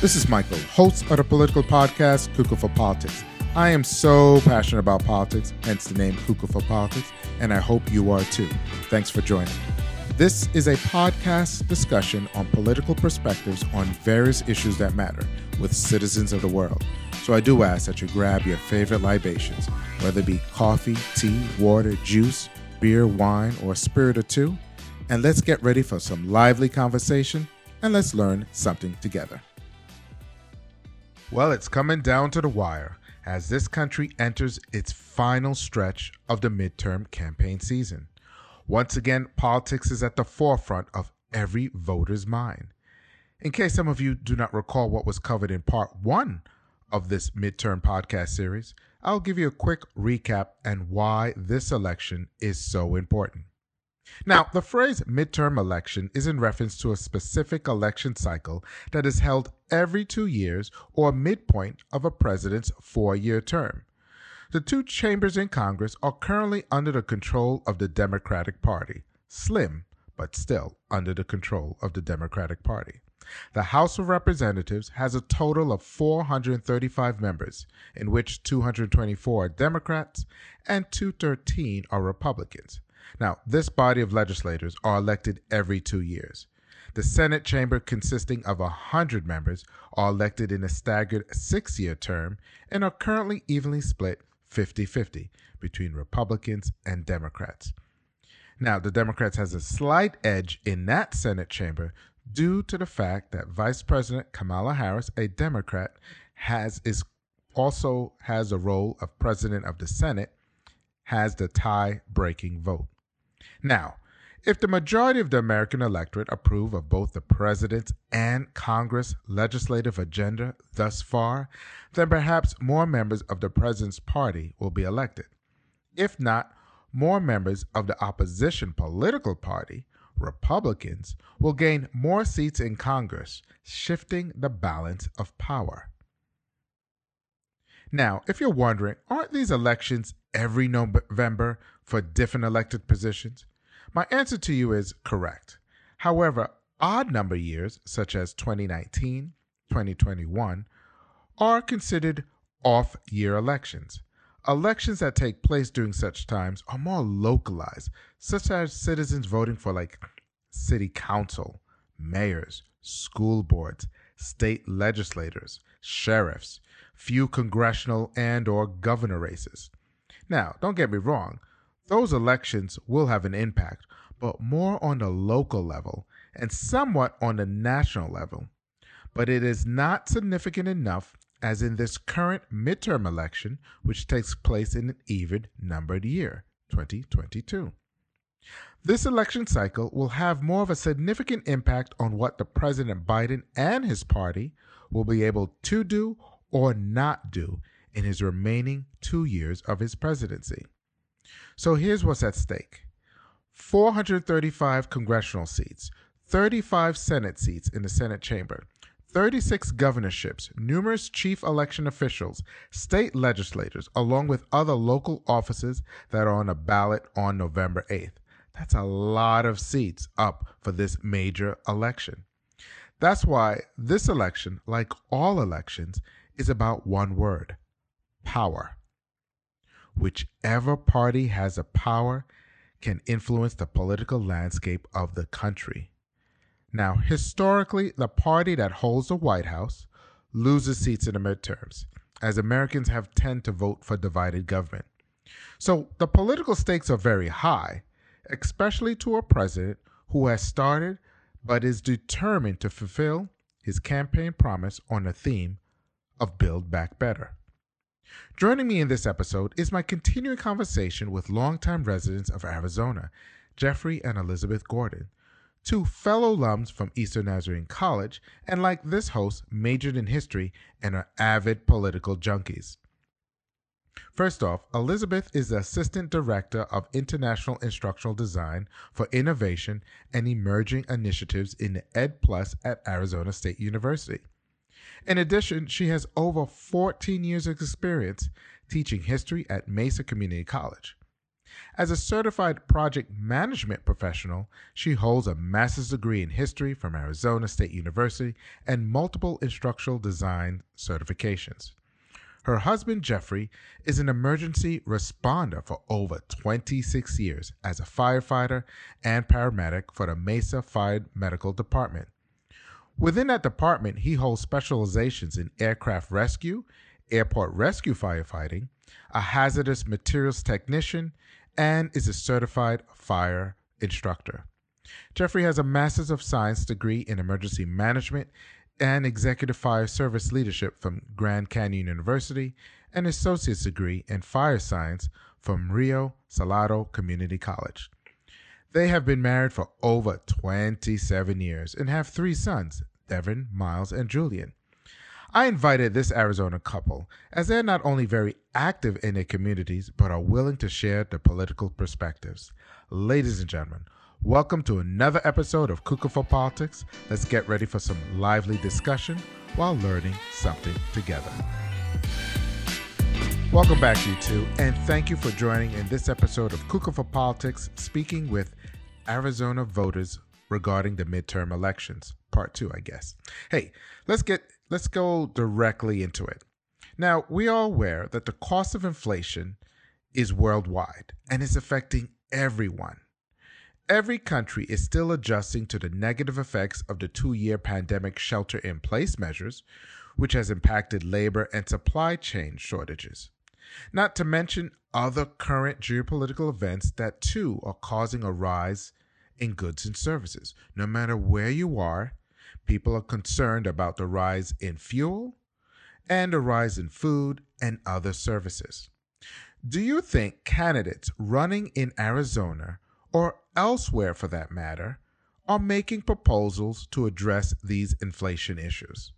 This is Michael, host of the political podcast Kuka for Politics. I am so passionate about politics, hence the name Kuka for Politics, and I hope you are too. Thanks for joining. This is a podcast discussion on political perspectives on various issues that matter with citizens of the world. So I do ask that you grab your favorite libations, whether it be coffee, tea, water, juice, beer, wine, or a spirit or two, and let's get ready for some lively conversation and let's learn something together. Well, it's coming down to the wire as this country enters its final stretch of the midterm campaign season. Once again, politics is at the forefront of every voter's mind. In case some of you do not recall what was covered in part one of this midterm podcast series, I'll give you a quick recap and why this election is so important. Now, the phrase midterm election is in reference to a specific election cycle that is held every two years or midpoint of a president's four year term. The two chambers in Congress are currently under the control of the Democratic Party, slim, but still under the control of the Democratic Party. The House of Representatives has a total of 435 members, in which 224 are Democrats and 213 are Republicans. Now, this body of legislators are elected every two years. The Senate chamber, consisting of 100 members, are elected in a staggered six year term and are currently evenly split 50 50 between Republicans and Democrats. Now, the Democrats has a slight edge in that Senate chamber due to the fact that Vice President Kamala Harris, a Democrat, has is also has a role of President of the Senate, has the tie-breaking vote. Now, if the majority of the American electorate approve of both the president's and Congress legislative agenda thus far, then perhaps more members of the president's party will be elected. If not, more members of the opposition political party, Republicans, will gain more seats in Congress, shifting the balance of power. Now, if you're wondering, aren't these elections every November for different elected positions? My answer to you is correct. However, odd number years, such as 2019, 2021, are considered off year elections. Elections that take place during such times are more localized, such as citizens voting for like city council, mayors, school boards, state legislators, sheriffs, few congressional and or governor races. Now, don't get me wrong, those elections will have an impact, but more on the local level and somewhat on the national level. But it is not significant enough as in this current midterm election, which takes place in an even numbered year, 2022. This election cycle will have more of a significant impact on what the President Biden and his party will be able to do or not do in his remaining two years of his presidency. So here's what's at stake 435 congressional seats, 35 Senate seats in the Senate chamber, 36 governorships, numerous chief election officials, state legislators, along with other local offices that are on a ballot on November 8th. That's a lot of seats up for this major election. That's why this election, like all elections, is about one word power. Whichever party has a power can influence the political landscape of the country. Now, historically, the party that holds the White House loses seats in the midterms, as Americans have tend to vote for divided government. So the political stakes are very high, especially to a president who has started but is determined to fulfill his campaign promise on the theme of Build Back Better. Joining me in this episode is my continuing conversation with longtime residents of Arizona, Geoffrey and Elizabeth Gordan, two fellow alums from Eastern Nazarene College, and like this host, majored in history and are avid political junkies. First off, Elizabeth is the Assistant Director of International Instructional Design for Innovation and Emerging Initiatives in EdPlus at Arizona State University. In addition, she has over 14 years of experience teaching history at Mesa Community College. As a certified project management professional, she holds a master's degree in history from Arizona State University and multiple instructional design certifications. Her husband, Geoffrey, is an emergency responder for over 26 years as a firefighter and paramedic for the Mesa Fire Medical Department. Within that department, he holds specializations in aircraft rescue, airport rescue firefighting, a hazardous materials technician, and is a certified fire instructor. Geoffrey has a Master's of Science degree in Emergency Management and Executive Fire Service Leadership from Grand Canyon University, and an Associate's degree in Fire Science from Rio Salado Community College. They have been married for over 27 years and have three sons, Devin, Miles, and Julian. I invited this Arizona couple as they're not only very active in their communities, but are willing to share their political perspectives. Ladies and gentlemen, welcome to another episode of Kuka for Politics. Let's get ready for some lively discussion while learning something together. Welcome back, you two, and thank you for joining in this episode of Kuka for Politics, speaking with Arizona voters regarding the midterm elections. Part two, I guess. Hey, let's get let's go directly into it. Now, we are aware that the cost of inflation is worldwide and is affecting everyone. Every country is still adjusting to the negative effects of the two year pandemic shelter in place measures, which has impacted labor and supply chain shortages. Not to mention other current geopolitical events that too are causing a rise in goods and services. No matter where you are, people are concerned about the rise in fuel and a rise in food and other services. Do you think candidates running in Arizona or elsewhere for that matter are making proposals to address these inflation issues?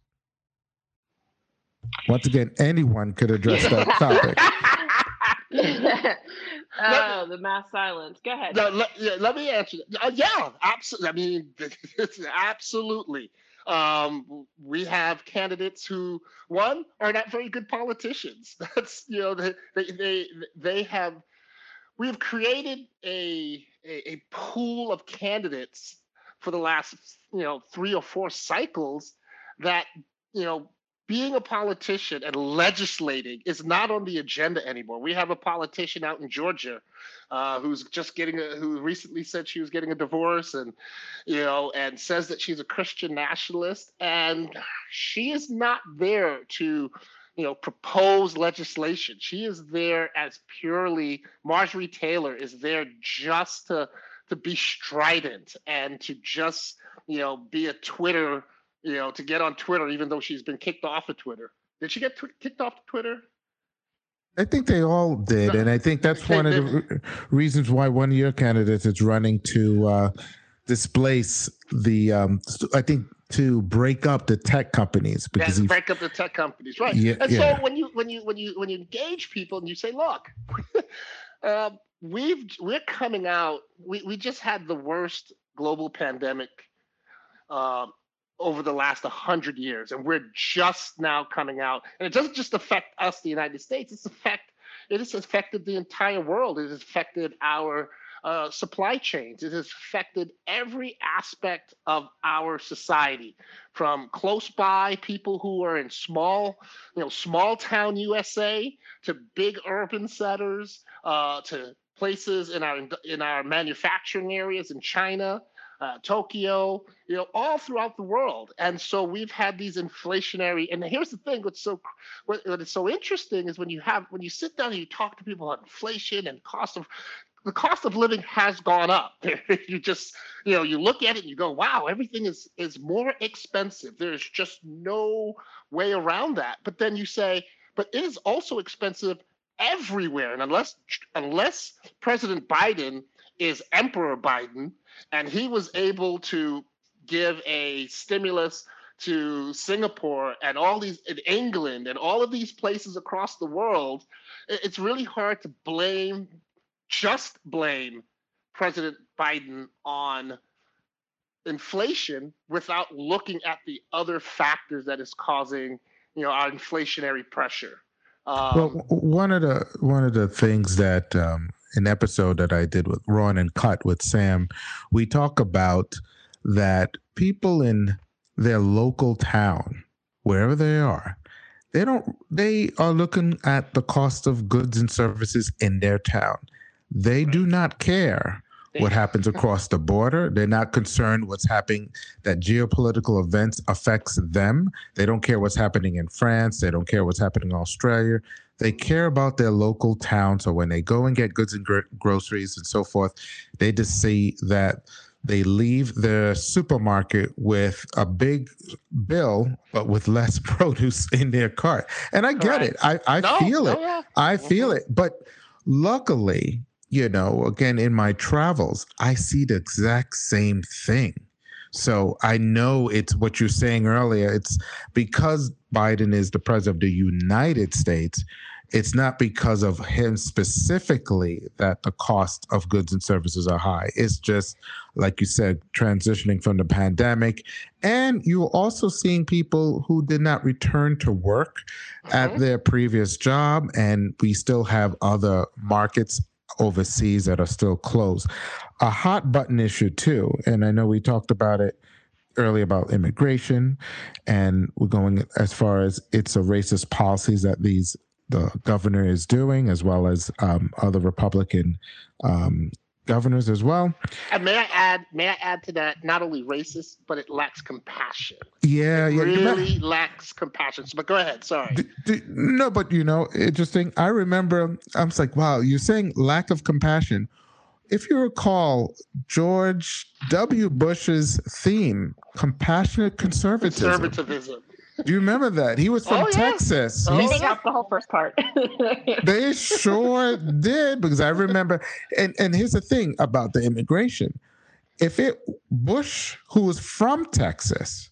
Once again, anyone could address that topic. uh, the mass silence. Go ahead. No, let, yeah, let, me answer. Uh, yeah, absolutely. I mean, absolutely. Um, we have candidates who, one, are not very good politicians. That's you know they they they have. We have created a, a a pool of candidates for the last you know three or four cycles that you know being a politician and legislating is not on the agenda anymore. We have a politician out in Georgia uh, who's just getting a, who recently said she was getting a divorce and you know and says that she's a Christian nationalist and she is not there to you know propose legislation. She is there as purely Marjorie Taylor is there just to to be strident and to just you know be a Twitter you know, to get on Twitter, even though she's been kicked off of Twitter. Did she get tw- kicked off Twitter? I think they all did, and I think that's one of the reasons why one of your candidates is running to uh, displace the. Um, I think to break up the tech companies because yeah, break up the tech companies, right? Yeah, and yeah. so when you when you when you when you engage people and you say, look. uh, we've we're coming out. We we just had the worst global pandemic um, over the last 100 years and we're just now coming out. And it doesn't just affect us the united states it's affect it has affected the entire world. It has affected our uh, supply chains. It has affected every aspect of our society from close by people who are in small you know small town usa to big urban centers uh, to places in our in our manufacturing areas in china uh, Tokyo, you know, all throughout the world. And so we've had these inflationary. And here's the thing: what's so what, what is so interesting is when you have when you sit down and you talk to people about inflation and cost of the cost of living has gone up. you just you know you look at it and you go, wow, everything is is more expensive. There's just no way around that. But then you say, but it is also expensive everywhere. And unless unless President Biden is Emperor Biden, and he was able to give a stimulus to Singapore and all these in England and all of these places across the world, it's really hard to blame, just blame President Biden on inflation without looking at the other factors that is causing, you know, our inflationary pressure. Um, well, one of the one of the things that um, an episode that I did with Ron and Cut with Sam, we talk about that people in their local town, wherever they are, they don't they are looking at the cost of goods and services in their town. They do not care what happens across the border. They're not concerned what's happening, that geopolitical events affects them. They don't care what's happening in France. They don't care what's happening in Australia. They care about their local town. So when they go and get goods and gr- groceries and so forth, they just see that they leave the supermarket with a big bill, but with less produce in their cart. And I get it. I, I no, feel it. No, I feel mm-hmm. it. But luckily, you know, again, in my travels, I see the exact same thing. So I know it's what you're saying earlier. It's because Biden is the president of the United States. It's not because of him specifically that the cost of goods and services are high. It's just, like you said, transitioning from the pandemic. And you're also seeing people who did not return to work mm-hmm. at their previous job. And we still have other markets overseas that are still closed. A hot button issue, too, and I know we talked about it earlier about immigration, and we're going as far as it's a racist policies that these the governor is doing, as well as um, other Republican um, governors as well. And may I add, may I add to that, not only racist, but it lacks compassion. Yeah, it yeah, really lacks compassion. But go ahead, sorry. D- d- no, but you know, interesting. I remember, I was like, wow, you're saying lack of compassion. If you recall, George W. Bush's theme, compassionate conservatism. Conservatism. Do you remember that? He was from oh, Texas. Oh, he got the whole first part. they sure did because I remember. And and here's the thing about the immigration: if it Bush, who was from Texas,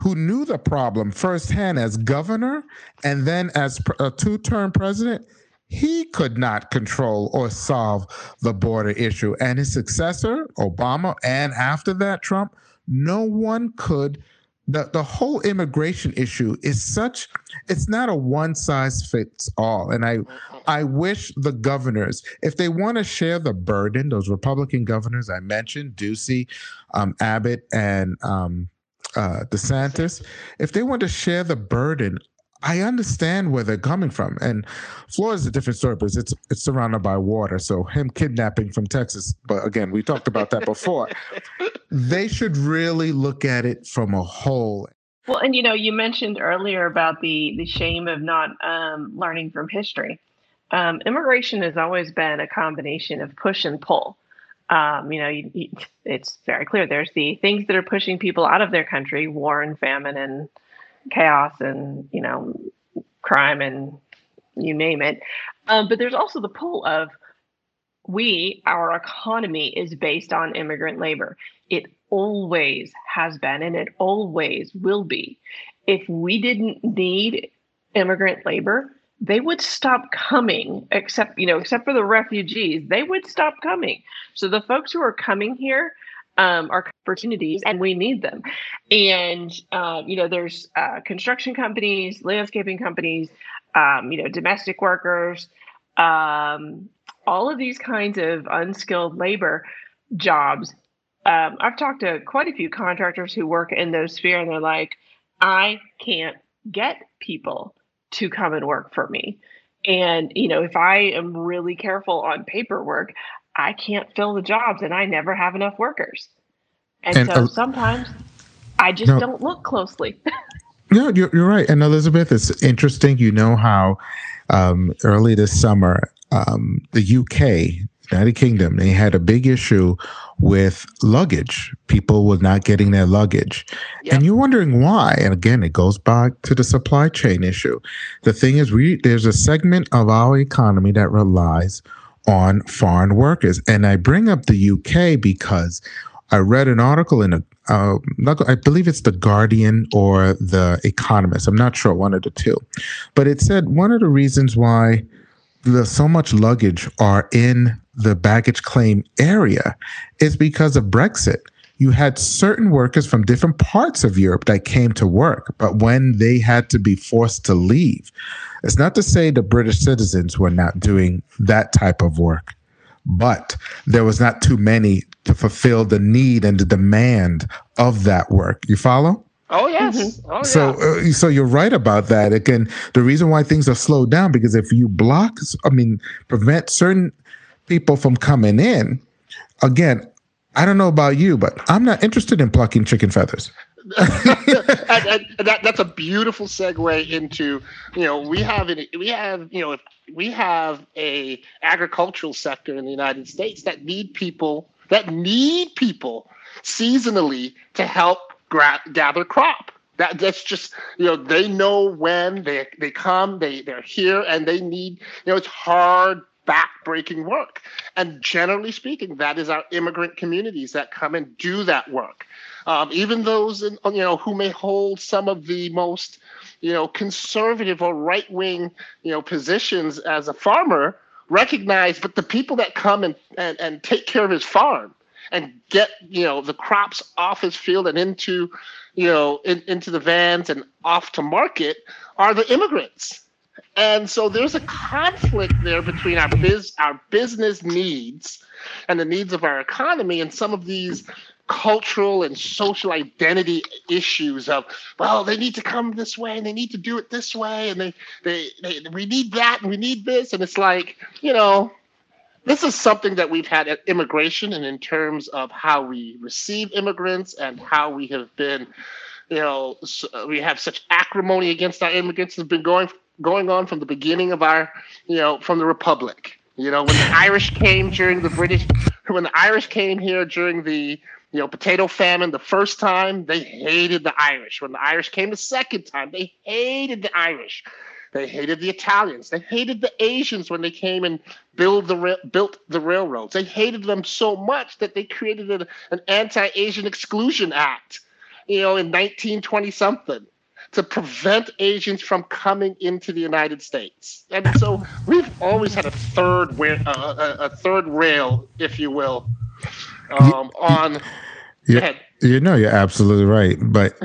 who knew the problem firsthand as governor and then as a two-term president, he could not control or solve the border issue. And his successor, Obama, and after that, Trump, no one could the the whole immigration issue is such it's not a one size fits all. And i i wish the governors if they want to share the burden those republican governors i mentioned ducey um, abbott and um, uh, desantis if they want to share the burden I understand where they're coming from, and Florida is a different story because it's it's surrounded by water. So him kidnapping from Texas, but again, we talked about that before. they should really look at it from a whole. Well, and you know, you mentioned earlier about the the shame of not um, learning from history. Um, immigration has always been a combination of push and pull. Um, you know, you, you, it's very clear. There's the things that are pushing people out of their country: war and famine and chaos and you know crime and you name it. Um, but there's also the pull of we, our economy is based on immigrant labor. It always has been and it always will be. If we didn't need immigrant labor, they would stop coming, except, you know, except for the refugees, they would stop coming. So the folks who are coming here um, are opportunities and we need them. And, uh, you know, there's uh, construction companies, landscaping companies, um, you know, domestic workers, um, all of these kinds of unskilled labor jobs. Um, I've talked to quite a few contractors who work in those sphere and they're like, I can't get people to come and work for me. And, you know, if I am really careful on paperwork, I can't fill the jobs and I never have enough workers. And, and so uh, sometimes I just no, don't look closely. no, you're, you're right. And Elizabeth, it's interesting. You know how um, early this summer, um, the UK, United Kingdom, they had a big issue with luggage. People were not getting their luggage. Yep. And you're wondering why. And again, it goes back to the supply chain issue. The thing is, we there's a segment of our economy that relies on foreign workers. And I bring up the UK because I read an article in a, uh, I believe it's the Guardian or the Economist. I'm not sure, one of the two, but it said one of the reasons why the so much luggage are in the baggage claim area is because of Brexit. You had certain workers from different parts of Europe that came to work, but when they had to be forced to leave, it's not to say the British citizens were not doing that type of work, but there was not too many to fulfill the need and the demand of that work. You follow? Oh yes. Mm-hmm. Oh, so, uh, so you're right about that. Again, the reason why things are slowed down because if you block, I mean, prevent certain people from coming in, again, I don't know about you, but I'm not interested in plucking chicken feathers. and, and that, that's a beautiful segue into you know we have an, we have you know if we have a agricultural sector in the United States that need people that need people seasonally to help gra- gather crop. That that's just you know they know when they they come they they're here and they need you know it's hard back-breaking work. And generally speaking that is our immigrant communities that come and do that work. Um, even those in, you know who may hold some of the most you know conservative or right-wing you know positions as a farmer recognize but the people that come and, and, and take care of his farm and get you know the crops off his field and into you know in, into the vans and off to market are the immigrants and so there's a conflict there between our biz our business needs and the needs of our economy and some of these cultural and social identity issues of well they need to come this way and they need to do it this way and they they, they we need that and we need this. And it's like you know this is something that we've had at immigration and in terms of how we receive immigrants and how we have been you know we have such acrimony against our immigrants has been going going on from the beginning of our you know from the republic you know when the irish came during the british when the irish came here during the you know potato famine the first time they hated the irish when the irish came the second time they hated the irish they hated the Italians. They hated the Asians when they came and build the built the railroads. They hated them so much that they created an, an anti-Asian exclusion act, you know, in 1920 something to prevent Asians from coming into the United States. And so we've always had a third uh, a, a, third rail, if you will, um, on. Yeah. You know, you're absolutely right. But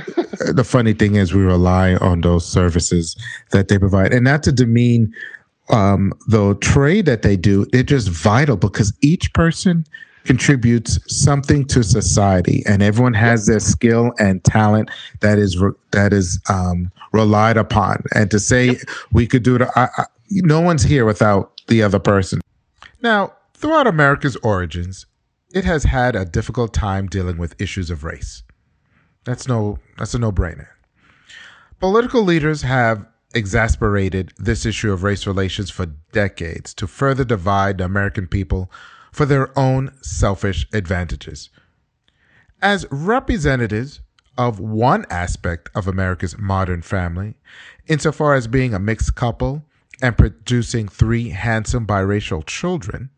the funny thing is, we rely on those services that they provide, and not to demean um, the trade that they do. They're just vital because each person contributes something to society, and everyone has their skill and talent that is re- that is um, relied upon. And to say we could do it, I, I, no one's here without the other person. Now, throughout America's origins, it has had a difficult time dealing with issues of race. That's no that's a no-brainer. Political leaders have exasperated this issue of race relations for decades to further divide the American people for their own selfish advantages. As representatives of one aspect of America's modern family, insofar as being a mixed couple and producing three handsome biracial children,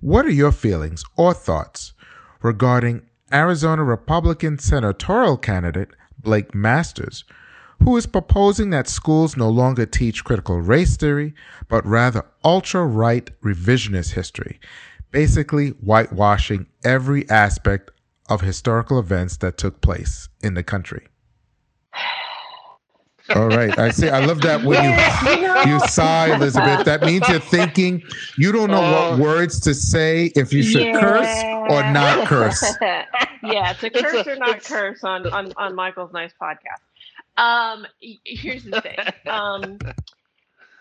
what are your feelings or thoughts regarding Arizona Republican senatorial candidate Blake Masters, who is proposing that schools no longer teach critical race theory, but rather ultra right revisionist history, basically whitewashing every aspect of historical events that took place in the country? All right. I see. I love that when you you sigh, Elizabeth. That means you're thinking. You don't know what oh. words to say if you should yeah. curse or not curse. yeah, to curse a, or not curse on, on on Michael's nice podcast. Um, here's the thing. Um,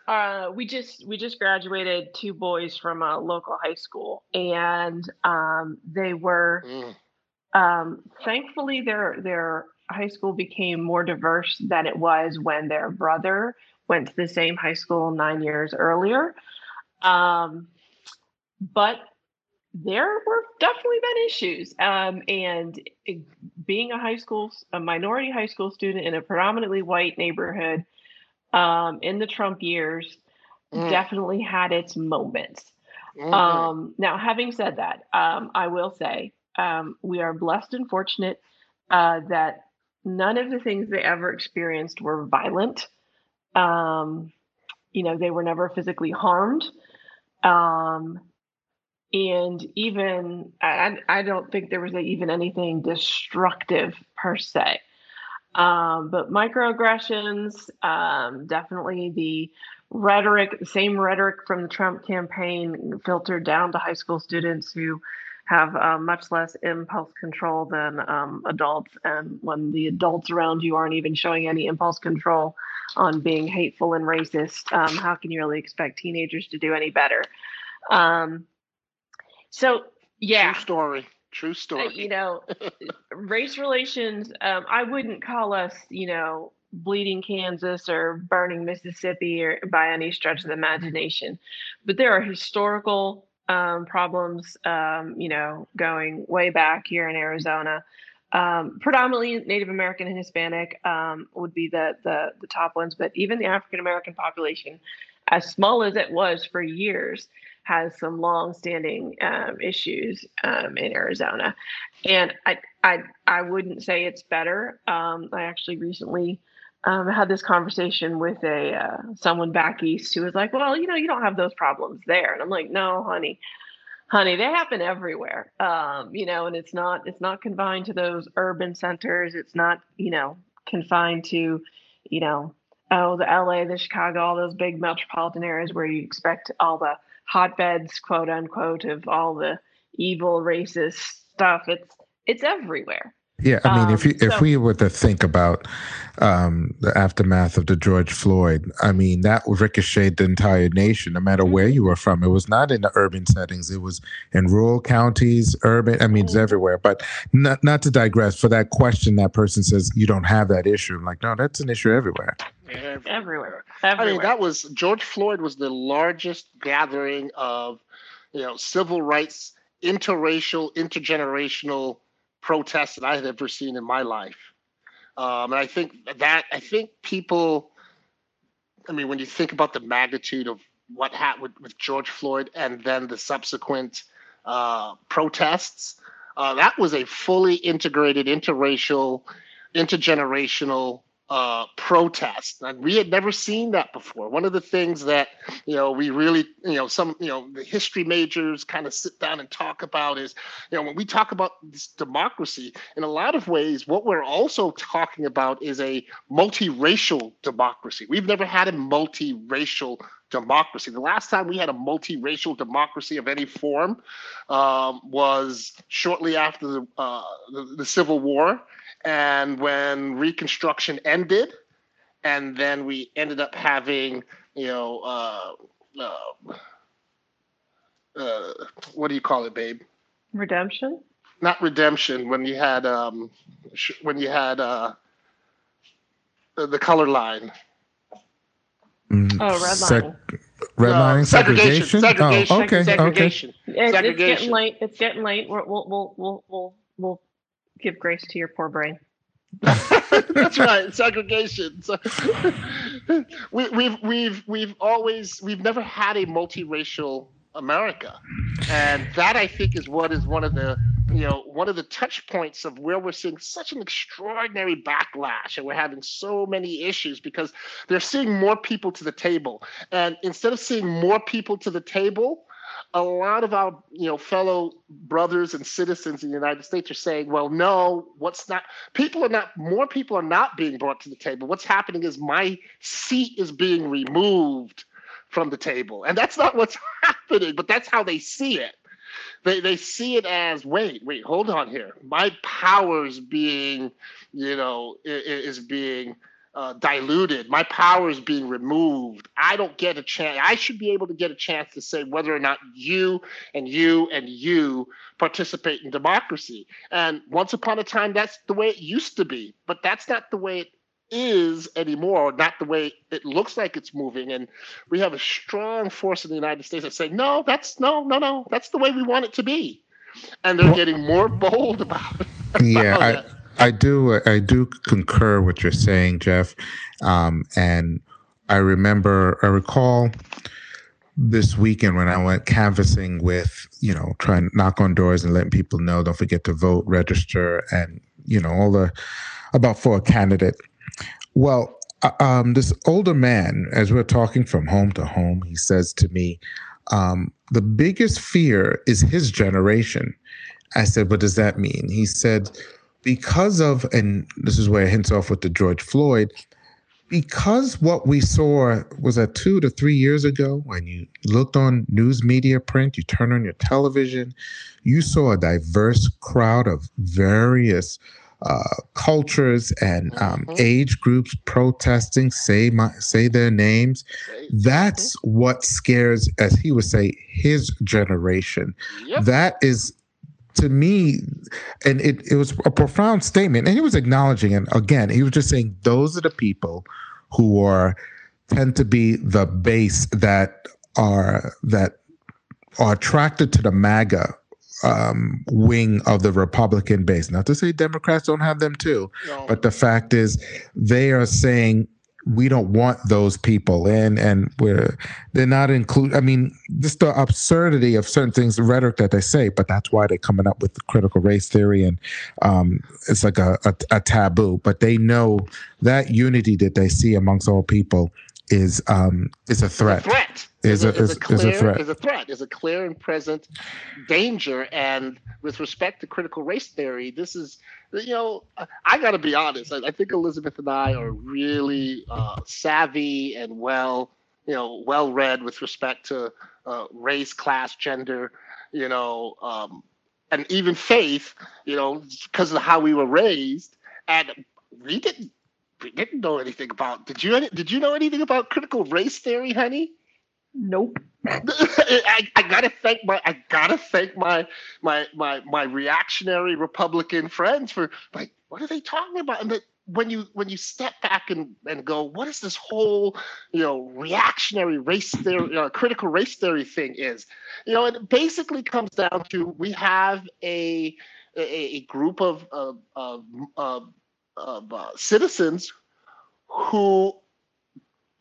uh, we just we just graduated two boys from a local high school, and um, they were. Mm. Um, thankfully, they're they're high school became more diverse than it was when their brother went to the same high school nine years earlier. Um, but there were definitely been issues. Um, and it, being a high school, a minority high school student in a predominantly white neighborhood um, in the Trump years mm. definitely had its moments. Mm-hmm. Um, now, having said that, um, I will say um, we are blessed and fortunate uh, that none of the things they ever experienced were violent. Um, you know, they were never physically harmed. Um, and even, I, I don't think there was even anything destructive per se. Um, but microaggressions, um, definitely the rhetoric, the same rhetoric from the Trump campaign filtered down to high school students who have uh, much less impulse control than um, adults. And when the adults around you aren't even showing any impulse control on being hateful and racist, um, how can you really expect teenagers to do any better? Um, so, yeah. True story. True uh, story. Uh, you know, race relations, um, I wouldn't call us, you know, bleeding Kansas or burning Mississippi or by any stretch of the imagination. But there are historical um, problems, um, you know, going way back here in Arizona. Um, predominantly Native American and Hispanic um, would be the, the, the top ones, but even the African American population, as small as it was for years, has some long-standing um, issues um, in Arizona, and I I I wouldn't say it's better. I actually recently um, had this conversation with a uh, someone back east who was like, "Well, you know, you don't have those problems there," and I'm like, "No, honey, honey, they happen everywhere. Um, you know, and it's not it's not confined to those urban centers. It's not you know confined to you know oh the L.A., the Chicago, all those big metropolitan areas where you expect all the hotbeds, quote unquote, of all the evil racist stuff. It's it's everywhere. Yeah, I mean, um, if you, so, if we were to think about um, the aftermath of the George Floyd, I mean, that ricocheted the entire nation, no matter where you were from. It was not in the urban settings; it was in rural counties, urban. I mean, it's mm-hmm. everywhere. But not not to digress. For that question, that person says you don't have that issue. I'm like, no, that's an issue everywhere. Everywhere. everywhere. I mean, that was George Floyd was the largest gathering of, you know, civil rights, interracial, intergenerational protests that I have ever seen in my life. Um, and I think that I think people, I mean, when you think about the magnitude of what happened with, with George Floyd and then the subsequent uh, protests, uh, that was a fully integrated, interracial, intergenerational uh, protest. And we had never seen that before. One of the things that, you know, we really, you know, some, you know, the history majors kind of sit down and talk about is, you know, when we talk about this democracy, in a lot of ways, what we're also talking about is a multiracial democracy. We've never had a multiracial democracy. The last time we had a multiracial democracy of any form um, was shortly after the, uh, the, the Civil War and when Reconstruction ended, and then we ended up having, you know, uh, uh, uh, what do you call it, babe? Redemption. Not redemption. When you had, um, sh- when you had uh, the color line. Mm, oh, red line. Redlining, uh, segregation. Segregation. Oh, okay. Segregation. Okay. It's, it's getting late. It's getting late. We'll we'll we'll we'll we'll give grace to your poor brain. That's right, segregation. So, we, we've we've we've always we've never had a multiracial America, and that I think is what is one of the you know one of the touch points of where we're seeing such an extraordinary backlash, and we're having so many issues because they're seeing more people to the table, and instead of seeing more people to the table, a lot of our you know fellow brothers and citizens in the United States are saying, well, no, what's not people are not more people are not being brought to the table. What's happening is my seat is being removed from the table. And that's not what's happening, but that's how they see it. They they see it as wait, wait, hold on here. My powers being, you know, is being uh, diluted. My power is being removed. I don't get a chance. I should be able to get a chance to say whether or not you and you and you participate in democracy. And once upon a time, that's the way it used to be. But that's not the way it is anymore, not the way it looks like it's moving. And we have a strong force in the United States that say, no, that's no, no, no, that's the way we want it to be. And they're getting more bold about it. Yeah, I, I do. I do concur what you're saying, Jeff. Um, and I remember, I recall this weekend when I went canvassing with, you know, trying to knock on doors and letting people know, don't forget to vote, register, and you know, all the about for a candidate. Well, uh, um, this older man, as we're talking from home to home, he says to me, um, the biggest fear is his generation. I said, what does that mean? He said, because of, and this is where it hints off with the George Floyd, because what we saw was that two to three years ago, when you looked on news media print, you turn on your television, you saw a diverse crowd of various uh, cultures and um, mm-hmm. age groups protesting, say my, say their names. That's mm-hmm. what scares, as he would say, his generation. Yep. That is to me, and it, it was a profound statement. And he was acknowledging, and again, he was just saying those are the people who are tend to be the base that are that are attracted to the MAGA um, wing of the Republican base. Not to say Democrats don't have them too, no. but the fact is they are saying we don't want those people in and we're they're not include i mean just the absurdity of certain things the rhetoric that they say but that's why they're coming up with the critical race theory and um, it's like a, a, a, taboo but they know that unity that they see amongst all people is um is a threat. A threat. Is, a, is, a, clear, is a threat. Is a threat. Is a clear and present danger? And with respect to critical race theory this is you know, I got to be honest. I, I, think Elizabeth and I are really uh, savvy and well, you know, well read with respect to uh, race, class, gender, you know, um, and even faith, you know, because of how we were raised. And we didn't we didn't know anything about. Did you did you know anything about critical race theory, honey? Nope. I, I, gotta thank my I gotta thank my my my my reactionary Republican friends for like what are they talking about? And that when you when you step back and, and go, what is this whole you know reactionary race theory, uh, critical race theory thing is? You know, it basically comes down to we have a a, a group of of of, of, of uh, citizens who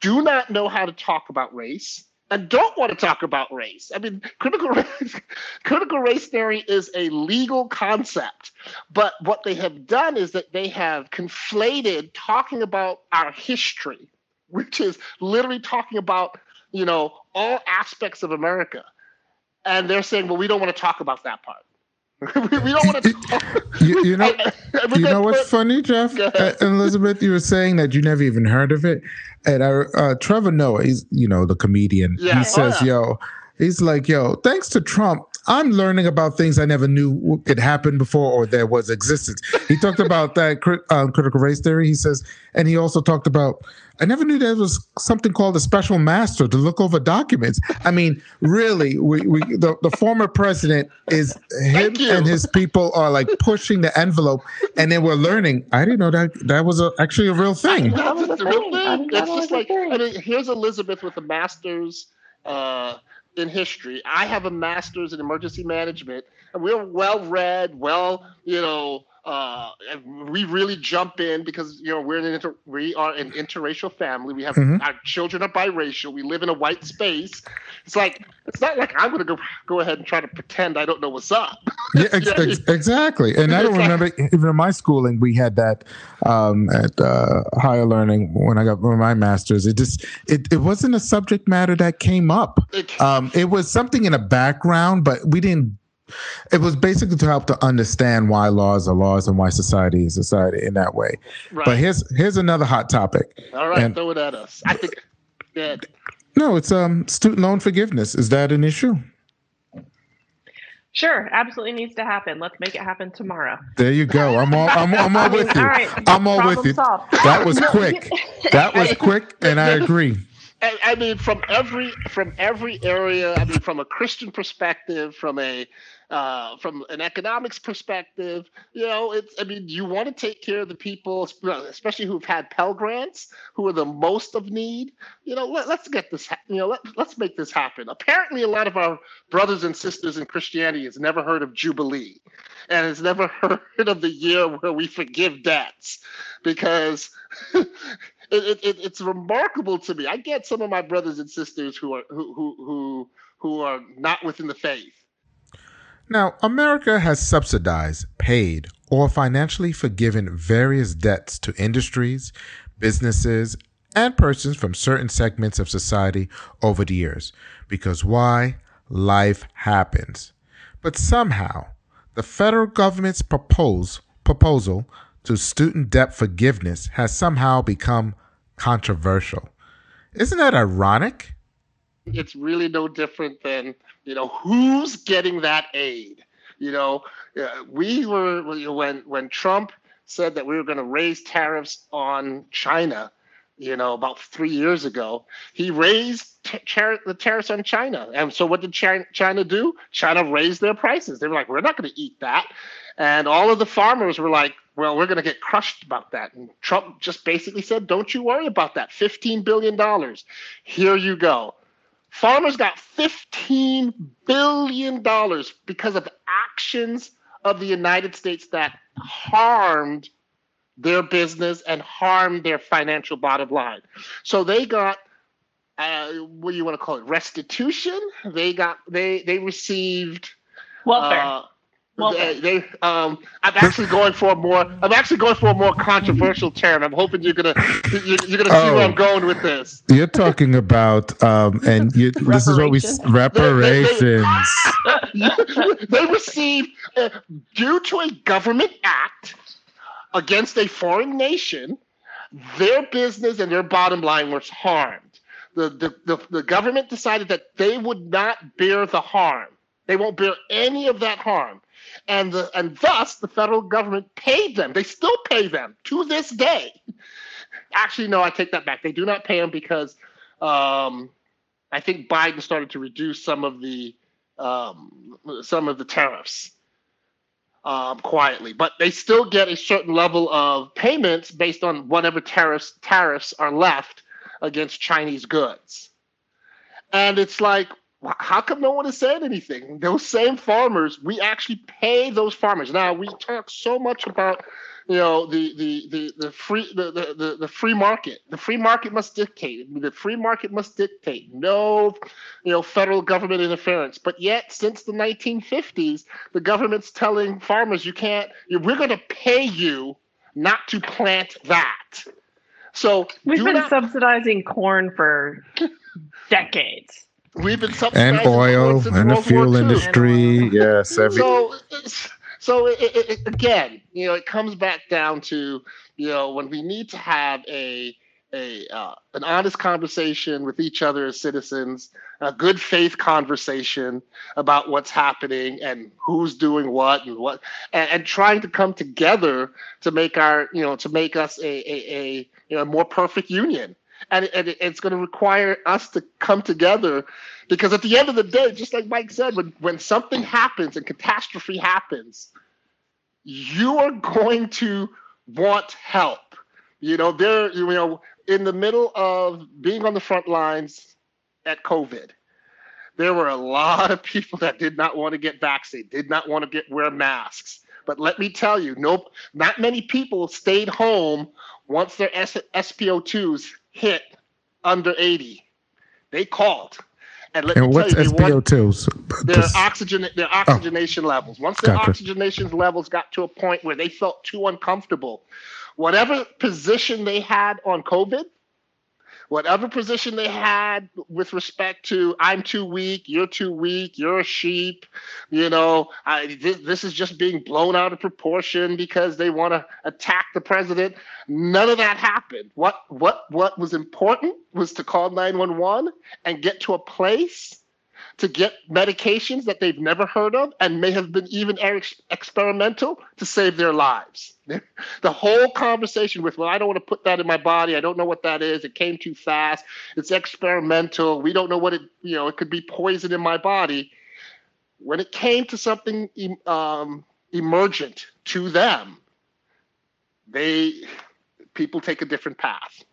do not know how to talk about race and don't want to talk about race. I mean, critical race, critical race theory is a legal concept, but what they have done is that they have conflated talking about our history, which is literally talking about you know all aspects of America, and they're saying, well, we don't want to talk about that part. we, don't want to. Talk. you, you know, you know what's funny, Jeff? Uh, Elizabeth, you were saying that you never even heard of it, and I, uh, Trevor Noah, he's you know the comedian. Yeah. He oh, says, yeah. "Yo, he's like, yo, thanks to Trump, I'm learning about things I never knew could happen before or there was existence. He talked about that um, critical race theory. He says, and he also talked about, I never knew there was something called a special master to look over documents. I mean, really, we, we the, the former president is him and his people are like pushing the envelope, and then we're learning. I didn't know that that was a, actually a real thing. That was a real thing. It's just like, I mean, here's Elizabeth with a master's. Uh, in history. I have a master's in emergency management, and we're well read, well, you know, uh, we really jump in because you know we're an inter- we are an interracial family. We have mm-hmm. our children are biracial. We live in a white space. It's like it's not like I'm going to go go ahead and try to pretend I don't know what's up. yeah, ex- ex- exactly. And I don't remember even in my schooling we had that um, at uh, higher learning when I got my master's. It just it it wasn't a subject matter that came up. Um, it was something in a background, but we didn't it was basically to help to understand why laws are laws and why society is society in that way. Right. But here's here's another hot topic. All right, and, throw it at us. I think yeah. No, it's um student loan forgiveness. Is that an issue? Sure, absolutely needs to happen. Let's make it happen tomorrow. There you go. I'm all I'm, I'm all with you. All right, I'm all with you. Solved. That was quick. That was quick, and I agree. I mean, from every from every area. I mean, from a Christian perspective, from a uh, from an economics perspective, you know, it's, I mean, you want to take care of the people, especially who've had Pell Grants, who are the most of need. You know, let, us get this, you know, let, let's make this happen. Apparently, a lot of our brothers and sisters in Christianity has never heard of Jubilee and has never heard of the year where we forgive debts because. It, it, it's remarkable to me. I get some of my brothers and sisters who are who who who, who are not within the faith, now, America has subsidized, paid, or financially forgiven various debts to industries, businesses, and persons from certain segments of society over the years. Because why? Life happens. But somehow, the federal government's propose, proposal to student debt forgiveness has somehow become controversial. Isn't that ironic? It's really no different than, you know, who's getting that aid? You know, uh, we were when when Trump said that we were going to raise tariffs on China, you know, about three years ago. He raised the tariffs on China. And so what did China, China do? China raised their prices. They were like, we're not going to eat that. And all of the farmers were like, well, we're going to get crushed about that. And Trump just basically said, don't you worry about that. $15 billion. Here you go. Farmers got $15 billion because of actions of the United States that harmed their business and harmed their financial bottom line. So they got uh, what do you want to call it? Restitution. They got they they received welfare. Uh, well, they, they, um, I'm actually going for a more. I'm actually going for a more controversial term. I'm hoping you're gonna you're, you're gonna see oh, where I'm oh. going with this. You're talking about, um, and you, this is what we reparations. They, they, they received uh, due to a government act against a foreign nation, their business and their bottom line was harmed. The, the, the, the government decided that they would not bear the harm. They won't bear any of that harm and the, and thus the federal government paid them. They still pay them to this day. Actually, no, I take that back. They do not pay them because um, I think Biden started to reduce some of the um, some of the tariffs um, quietly, but they still get a certain level of payments based on whatever tariffs tariffs are left against Chinese goods. And it's like, how come no one has said anything? Those same farmers, we actually pay those farmers. Now we talk so much about, you know, the the the, the free the, the, the free market. The free market must dictate. The free market must dictate. No, you know, federal government interference. But yet, since the 1950s, the government's telling farmers, you can't. We're going to pay you not to plant that. So we've been not, subsidizing corn for decades. We've been and oil and the fuel industry. Yes, every- so so it, it, again, you know, it comes back down to you know when we need to have a a uh, an honest conversation with each other as citizens, a good faith conversation about what's happening and who's doing what and what, and, and trying to come together to make our you know to make us a a, a you know more perfect union and, and it's going to require us to come together because at the end of the day just like mike said when, when something happens and catastrophe happens you are going to want help. You know there you know in the middle of being on the front lines at covid there were a lot of people that did not want to get vaccinated did not want to get wear masks. But let me tell you, nope, not many people stayed home once their S- SPO2s hit under 80. They called. And, let and me what's tell you, SPO2s? Their oxygen, their oh. oxygenation oh. levels. Once their gotcha. oxygenation levels got to a point where they felt too uncomfortable, whatever position they had on COVID, whatever position they had with respect to I'm too weak, you're too weak, you're a sheep, you know, I, this, this is just being blown out of proportion because they want to attack the president. None of that happened. What what what was important was to call 911 and get to a place to get medications that they've never heard of and may have been even ex- experimental to save their lives. the whole conversation with, well, I don't want to put that in my body. I don't know what that is. It came too fast. It's experimental. We don't know what it, you know, it could be poison in my body. When it came to something um, emergent to them, they people take a different path.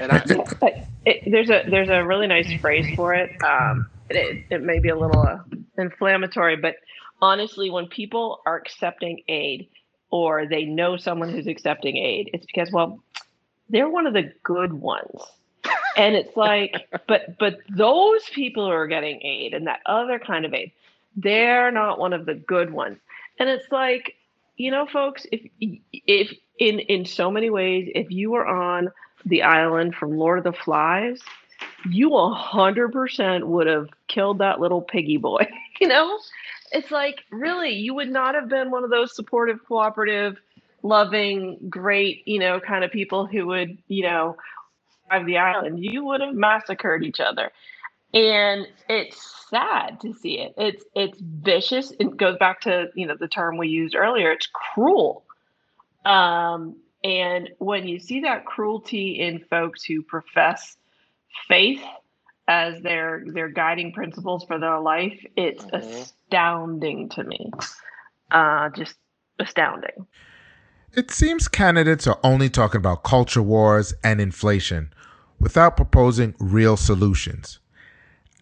And I, there's a there's a really nice phrase for it. Um, it, it may be a little uh, inflammatory, but honestly, when people are accepting aid or they know someone who's accepting aid, it's because, well, they're one of the good ones. and it's like, but but those people who are getting aid and that other kind of aid, they're not one of the good ones. And it's like, you know, folks, if if in in so many ways, if you were on the island from Lord of the Flies, you 100% would have killed that little piggy boy. you know, it's like, really, you would not have been one of those supportive, cooperative, loving, great, you know, kind of people who would, you know, drive the island, you would have massacred each other. And it's sad to see it. It's it's vicious. It goes back to, you know, the term we used earlier. It's cruel. Um, and when you see that cruelty in folks who profess faith as their their guiding principles for their life, it's mm-hmm. astounding to me. Uh, just astounding. It seems candidates are only talking about culture wars and inflation without proposing real solutions.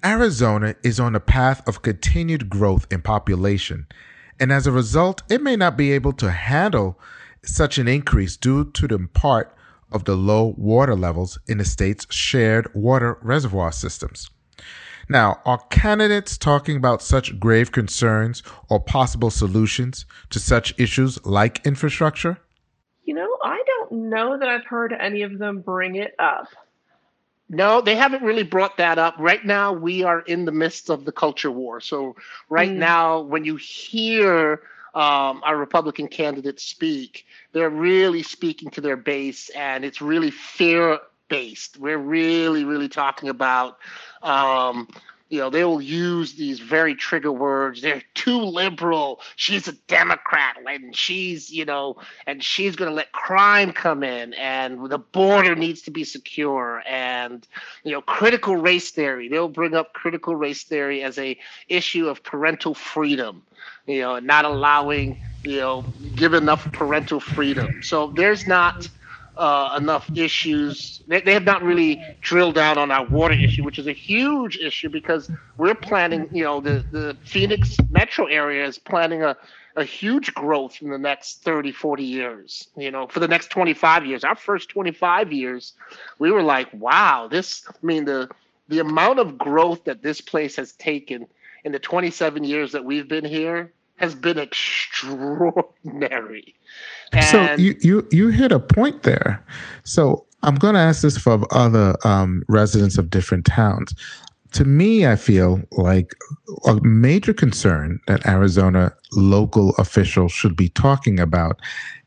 Arizona is on a path of continued growth in population, and as a result, it may not be able to handle such an increase due to the part of the low water levels in the state's shared water reservoir systems. Now, are candidates talking about such grave concerns or possible solutions to such issues like infrastructure? You know, I don't know that I've heard any of them bring it up. No, they haven't really brought that up. Right now, we are in the midst of the culture war. So, right mm. now, when you hear um, our Republican candidates speak, they're really speaking to their base, and it's really fear based. We're really, really talking about um, you know, they will use these very trigger words. They're too liberal. She's a Democrat, and she's, you know, and she's going to let crime come in, and the border needs to be secure, and you know, critical race theory. They'll bring up critical race theory as a issue of parental freedom, you know, not allowing, you know, give enough parental freedom. So there's not uh, enough issues. They, they have not really drilled down on our water issue, which is a huge issue because we're planning, you know, the, the Phoenix metro area is planning a, a huge growth in the next 30, 40 years, you know, for the next 25 years. Our first 25 years, we were like, wow, this, I mean, the, the amount of growth that this place has taken in the 27 years that we've been here has been extraordinary. And so you, you you hit a point there. So I'm going to ask this for other um, residents of different towns. To me, I feel like a major concern that Arizona local officials should be talking about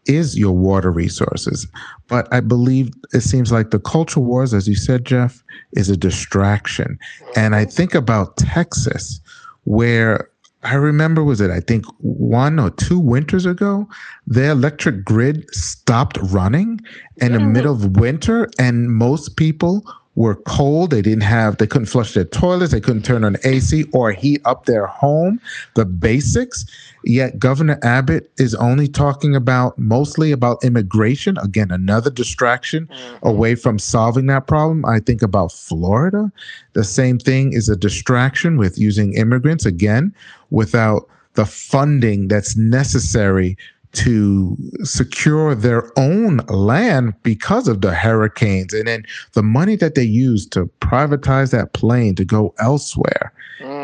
is your water resources. But I believe it seems like the culture wars, as you said, Jeff, is a distraction. And I think about Texas, where I remember, was it, I think one or two winters ago, the electric grid stopped running in the middle of winter, and most people were cold. They didn't have, they couldn't flush their toilets. They couldn't turn on AC or heat up their home, the basics. Yet Governor Abbott is only talking about mostly about immigration. Again, another distraction mm-hmm. away from solving that problem. I think about Florida. The same thing is a distraction with using immigrants again without the funding that's necessary to secure their own land because of the hurricanes and then the money that they use to privatize that plane to go elsewhere.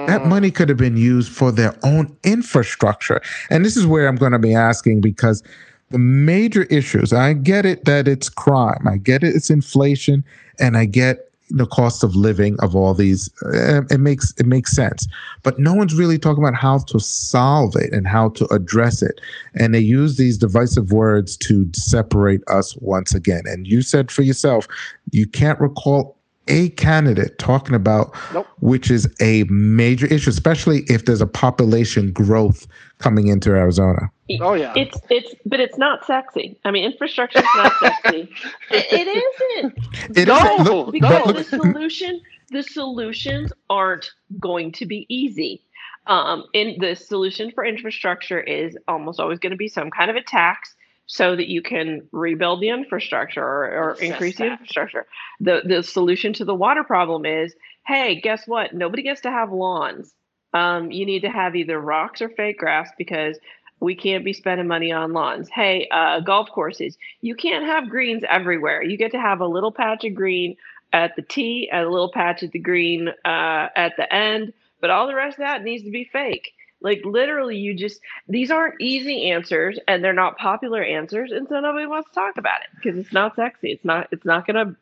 That money could have been used for their own infrastructure. And this is where i'm going to be asking because the major issues i get it that it's crime i get it it's inflation and i get the cost of living of all these uh, it makes it makes sense. But no one's really talking about how to solve it and how to address it. And they use these divisive words to separate us once again. And you said for yourself you can't recall a candidate talking about nope. which is a major issue especially if there's a population growth coming into Arizona. Oh yeah. It's it's but it's not sexy. I mean, infrastructure is not sexy. it, it isn't. It no, look, because look, the solution the solutions aren't going to be easy. Um, and the solution for infrastructure is almost always going to be some kind of a tax so that you can rebuild the infrastructure or, or increase the infrastructure. The the solution to the water problem is, hey, guess what? Nobody gets to have lawns. Um, you need to have either rocks or fake grass because we can't be spending money on lawns. Hey, uh, golf courses, you can't have greens everywhere. You get to have a little patch of green at the tee, a little patch of the green uh, at the end, but all the rest of that needs to be fake. Like literally, you just these aren't easy answers, and they're not popular answers, and so nobody wants to talk about it because it's not sexy. It's not. It's not going to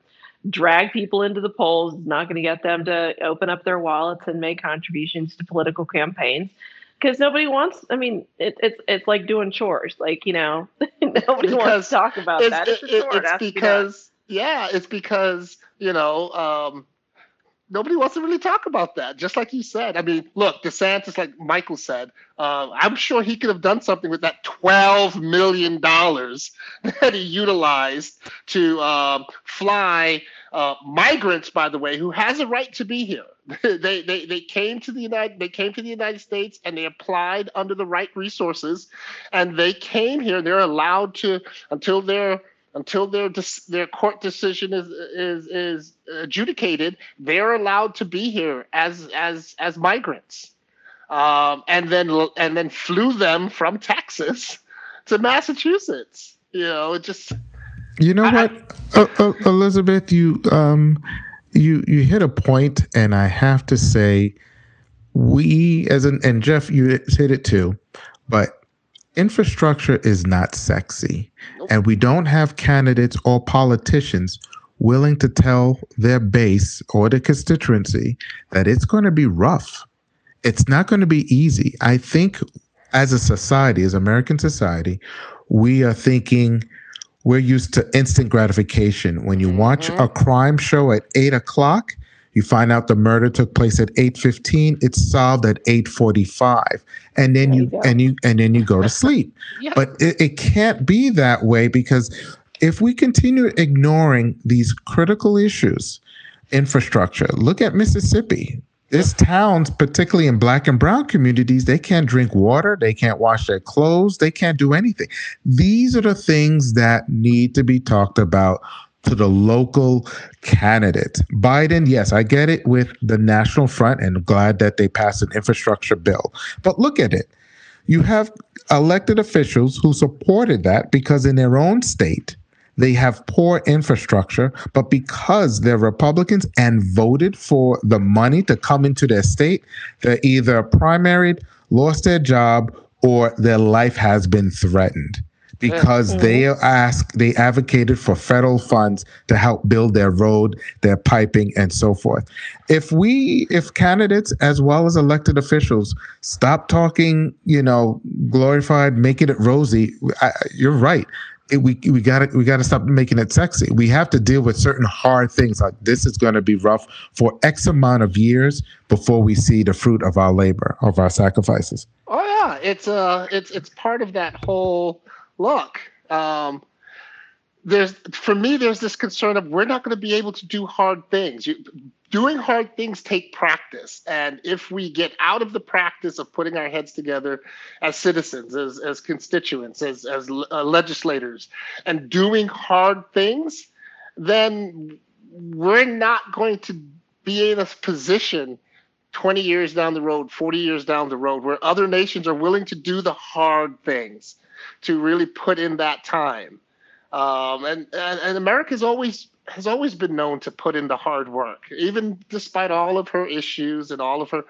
drag people into the polls. It's not going to get them to open up their wallets and make contributions to political campaigns. because nobody wants. I mean, it, it's it's like doing chores. Like you know, nobody because wants to talk about that. It's, it, it's because be yeah, it's because you know. Um, nobody wants to really talk about that. Just like you said. I mean, look, DeSantis, like Michael said, uh, I'm sure he could have done something with that $12 million that he utilized to um, fly uh, migrants, by the way, who has a right to be here. they, they they came to the United they came to the United States and they applied under the right resources, and they came here. They're allowed to until their until their their court decision is is is adjudicated. They're allowed to be here as as as migrants, um, and then and then flew them from Texas to Massachusetts. You know, it just. You know I, what, uh, uh, Elizabeth, you um, you you hit a point, and I have to say, we as an and Jeff, you hit it too, but infrastructure is not sexy, nope. and we don't have candidates or politicians willing to tell their base or the constituency that it's going to be rough. It's not going to be easy. I think as a society, as American society, we are thinking we're used to instant gratification. When you watch mm-hmm. a crime show at eight o'clock, you find out the murder took place at eight fifteen. It's solved at eight forty five, and then you, you and you and then you go to sleep. yep. But it, it can't be that way because if we continue ignoring these critical issues, infrastructure. Look at Mississippi. This towns, particularly in black and brown communities, they can't drink water, they can't wash their clothes, they can't do anything. These are the things that need to be talked about to the local candidate. Biden, yes, I get it with the National Front and glad that they passed an infrastructure bill. But look at it. You have elected officials who supported that because in their own state, they have poor infrastructure, but because they're Republicans and voted for the money to come into their state, they're either primaried, lost their job, or their life has been threatened because mm-hmm. they ask they advocated for federal funds to help build their road their piping and so forth if we if candidates as well as elected officials stop talking you know glorified making it rosy I, you're right it, we we got to we got to stop making it sexy. We have to deal with certain hard things. Like this is going to be rough for X amount of years before we see the fruit of our labor, of our sacrifices. Oh yeah, it's uh, it's it's part of that whole look. Um, there's for me there's this concern of we're not going to be able to do hard things you, doing hard things take practice and if we get out of the practice of putting our heads together as citizens as, as constituents as, as uh, legislators and doing hard things then we're not going to be in a position 20 years down the road 40 years down the road where other nations are willing to do the hard things to really put in that time um, and, and and America's always has always been known to put in the hard work, even despite all of her issues and all of her.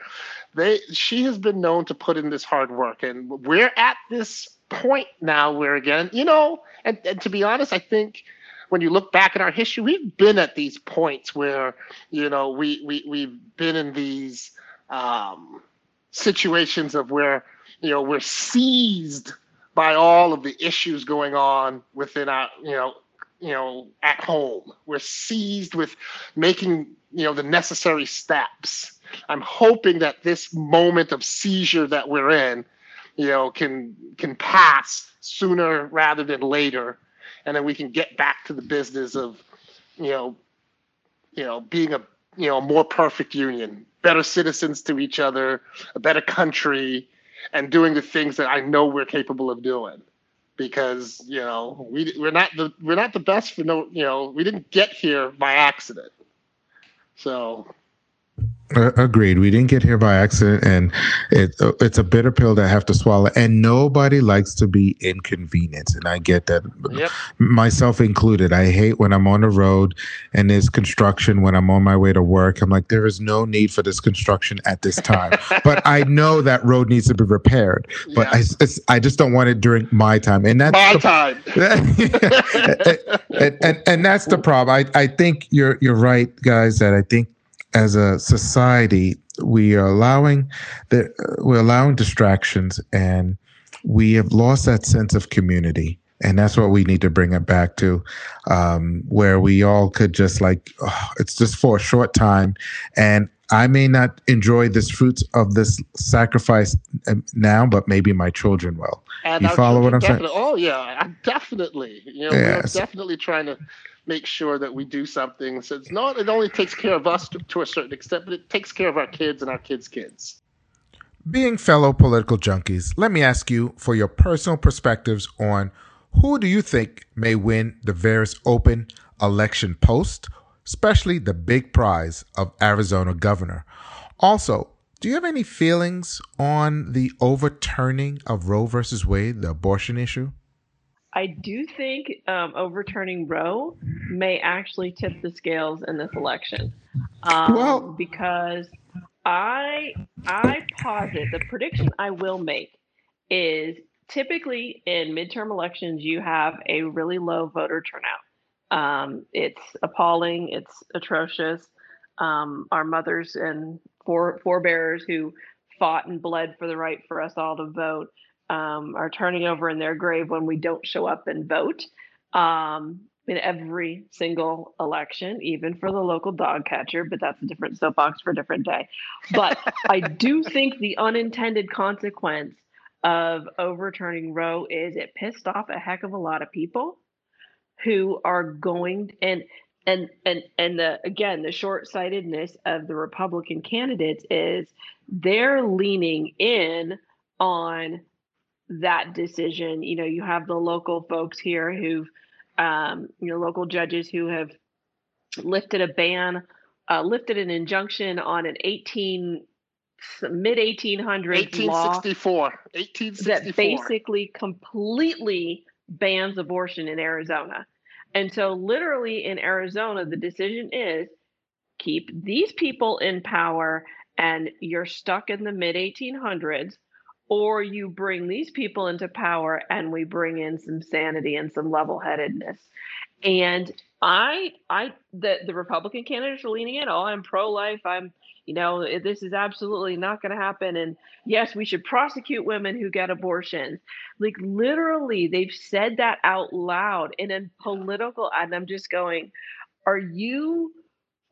They she has been known to put in this hard work, and we're at this point now where again, you know, and, and to be honest, I think when you look back at our history, we've been at these points where you know we we we've been in these um, situations of where you know we're seized by all of the issues going on within our, you know, you know, at home. We're seized with making, you know, the necessary steps. I'm hoping that this moment of seizure that we're in, you know, can can pass sooner rather than later, and then we can get back to the business of, you know, you know, being a you know a more perfect union, better citizens to each other, a better country, and doing the things that I know we're capable of doing. Because you know we we're not the we're not the best for no you know we didn't get here by accident. So uh, agreed. We didn't get here by accident, and it, uh, it's a bitter pill to have to swallow. And nobody likes to be inconvenienced, and I get that, yep. myself included. I hate when I'm on the road and there's construction. When I'm on my way to work, I'm like, there is no need for this construction at this time. but I know that road needs to be repaired. But yeah. I, I just don't want it during my time, and that's my the, time. and, and, and that's the problem. I, I think you're you're right, guys. That I think as a society, we are allowing that we're allowing distractions, and we have lost that sense of community. And that's what we need to bring it back to um, where we all could just like oh, it's just for a short time. And i may not enjoy this fruits of this sacrifice um, now but maybe my children will. And you follow what i'm saying? oh yeah definitely you know yeah, we're so, definitely trying to make sure that we do something so it's not it only takes care of us to, to a certain extent but it takes care of our kids and our kids kids being fellow political junkies let me ask you for your personal perspectives on who do you think may win the various open election posts, especially the big prize of Arizona governor? Also, do you have any feelings on the overturning of Roe versus Wade, the abortion issue? I do think um, overturning Roe may actually tip the scales in this election. Um, well, because I I posit the prediction I will make is typically in midterm elections, you have a really low voter turnout. Um, it's appalling, it's atrocious. Um, our mothers and fore- forebears who fought and bled for the right for us all to vote um, are turning over in their grave when we don't show up and vote um, in every single election, even for the local dog catcher, but that's a different soapbox for a different day. But I do think the unintended consequence of overturning Roe is it pissed off a heck of a lot of people who are going and and and and the again the short-sightedness of the Republican candidates is they're leaning in on that decision. You know, you have the local folks here who've um, you know local judges who have lifted a ban, uh, lifted an injunction on an 18 mid 1800s 1864 law 1864 that basically completely bans abortion in Arizona. And so literally in Arizona the decision is keep these people in power and you're stuck in the mid 1800s or you bring these people into power and we bring in some sanity and some level-headedness. And I I the the Republican candidates are leaning in, oh, I'm pro-life, I'm you know, this is absolutely not going to happen. And yes, we should prosecute women who get abortions. Like literally, they've said that out loud in a political, and I'm just going, are you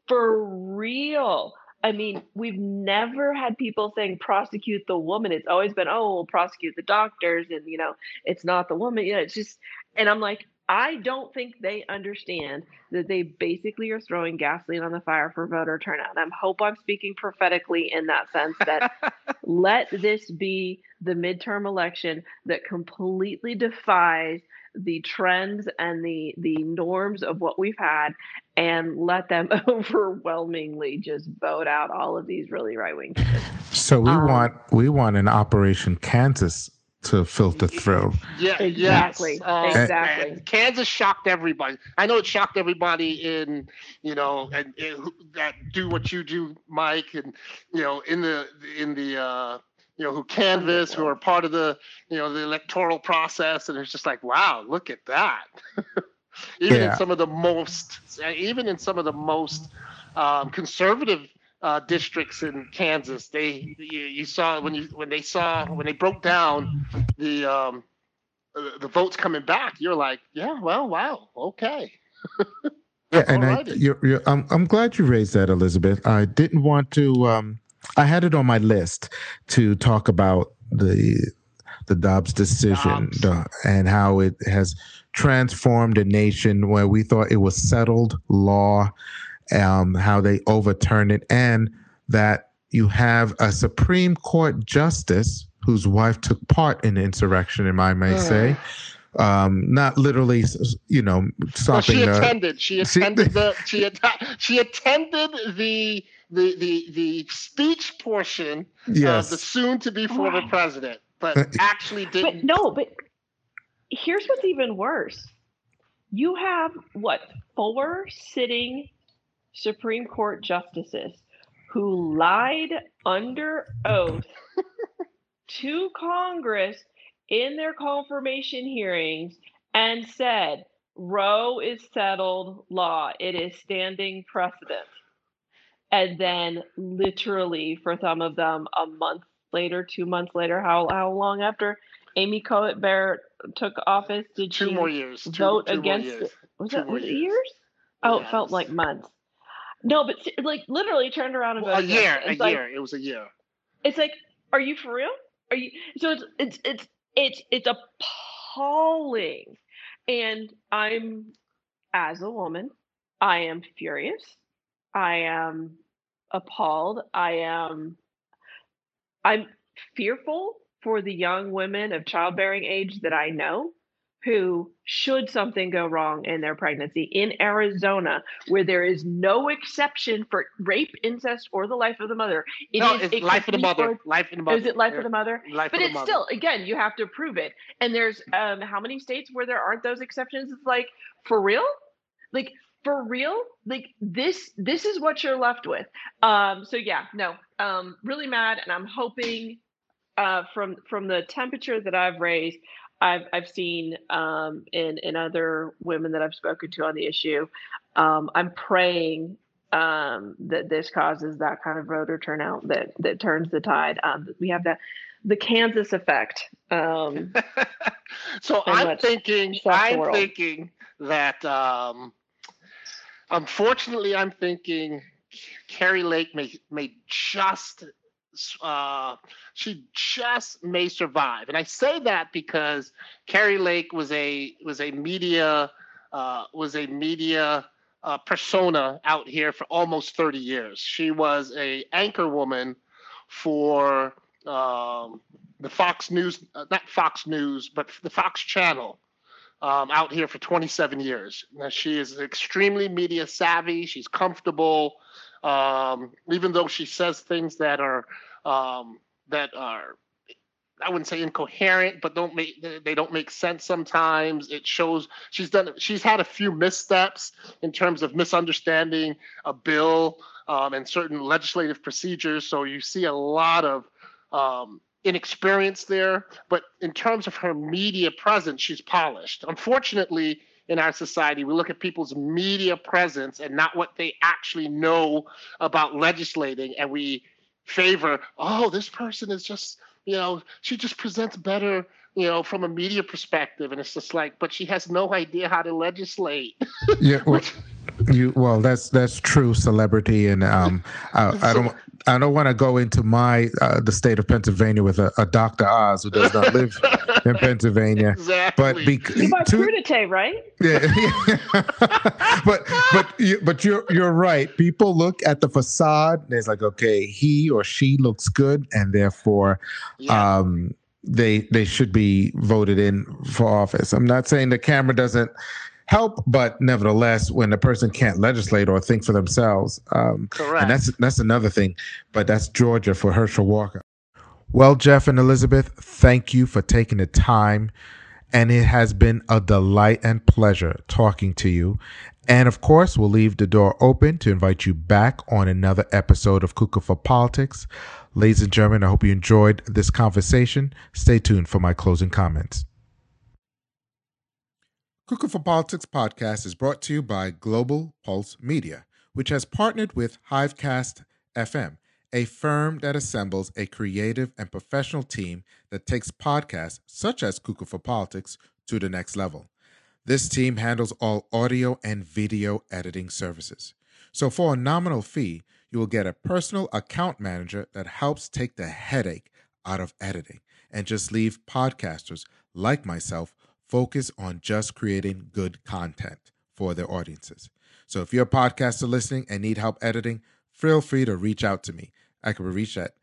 for real? I mean, we've never had people saying prosecute the woman. It's always been, oh, we'll prosecute the doctors, and you know, it's not the woman. You know, it's just, and I'm like, I don't think they understand that they basically are throwing gasoline on the fire for voter turnout. I hope I'm speaking prophetically in that sense that let this be the midterm election that completely defies the trends and the the norms of what we've had and let them overwhelmingly just vote out all of these really right wing So we um, want we want an Operation Kansas to filter through. Yeah, exactly, yes. um, exactly. And Kansas shocked everybody. I know it shocked everybody in, you know, and, and, that do what you do, Mike, and you know, in the in the uh, you know who canvass, who are part of the you know the electoral process, and it's just like, wow, look at that. even yeah. in some of the most, even in some of the most um, conservative uh, districts in Kansas. They you, you, saw when you when they saw when they broke down the um, the votes coming back. You're like, yeah, well, wow, okay. yeah, and I, you're, you're, I'm I'm glad you raised that, Elizabeth. I didn't want to. Um, I had it on my list to talk about the the Dobbs decision Dobbs. And how it has transformed a nation where we thought it was settled law um, how they overturned it, and that you have a Supreme Court justice whose wife took part in the insurrection, if I may say. Um, not literally, you know, stopping. Well, she attended. The, she attended the. She she attended the the the the speech portion yes. of the soon-to-be former president, but uh, actually didn't. But no, but here's what's even worse. You have what four sitting Supreme Court justices who lied under oath to Congress in their confirmation hearings and said Roe is settled law. It is standing precedent. and then literally for some of them a month later, two months later, how how long after Amy Coney Barrett took office did two she more years vote two, two against? years. Was Two that more was it years. years? Oh, Yes. it felt like months. No, but like literally turned around and Well, a voted against year, it. a like, year. It was a year. It's like, are you for real? Are you? So it's it's it's it's it's appalling, and I'm as a woman, I am furious. I am appalled. I am. I'm fearful for the young women of childbearing age that I know who, should something go wrong in their pregnancy in Arizona, where there is no exception for rape, incest, or the life of the mother, it no, is it's a life of the mother. Life of the mother. is it life Yeah. of the mother? Life But it's mother. still, again, you have to prove it. And there's um how many states where there aren't those exceptions? It's like, for real? Like for real? Like this this is what you're left with. Um so yeah, no. Um really mad and I'm hoping uh from from the temperature that I've raised I've I've seen um in in other women that I've spoken to on the issue. Um I'm praying um that this causes that kind of voter turnout that that turns the tide. Um we have that the Kansas effect. Um so I'm thinking. I'm thinking that. Um, unfortunately, I'm thinking Kari Lake may may just. Uh, she just may survive, and I say that because Kari Lake was a was a media uh, was a media uh, persona out here for almost 30 years. She was a anchor woman for um, the Fox News, uh, not Fox News, but the Fox Channel um, out here for 27 years. Now, she is extremely media savvy. She's comfortable, um, even though she says things that are um, that are I wouldn't say incoherent, but don't make they don't make sense sometimes. It shows she's done she's had a few missteps in terms of misunderstanding a bill um, and certain legislative procedures. So you see a lot of um, inexperience there. But in terms of her media presence, she's polished. Unfortunately, in our society, we look at people's media presence and not what they actually know about legislating, and we favor, oh, this person is just, you know, she just presents better, you know, from a media perspective. And it's just like, but she has no idea how to legislate. Yeah, well, you well, that's that's true celebrity, and um, I, I don't I don't want to go into my uh, the state of Pennsylvania with a, a Dr. Oz who does not live in Pennsylvania, exactly. but you buy to, crudite, right? yeah, but but you, but you're you're right. People look at the facade. And it's like, okay, he or she looks good, and therefore, yeah. um, they they should be voted in for office. I'm not saying the camera doesn't help, but nevertheless, when the person can't legislate or think for themselves, um, Correct. and that's that's another thing. But that's Georgia for Herschel Walker. Well, Jeff and Elizabeth, thank you for taking the time. And it has been a delight and pleasure talking to you. And of course, we'll leave the door open to invite you back on another episode of Cuckoo for Politics. Ladies and gentlemen, I hope you enjoyed this conversation. Stay tuned for my closing comments. Cuckoo for Politics podcast is brought to you by Global Pulse Media, which has partnered with Hivecast FM, a firm that assembles a creative and professional team that takes podcasts such as Cuckoo for Politics to the next level. This team handles all audio and video editing services. So, for a nominal fee, you will get a personal account manager that helps take the headache out of editing and just leave podcasters like myself focus on just creating good content for their audiences. So, if you're a podcaster listening and need help editing, feel free to reach out to me. I can be reached at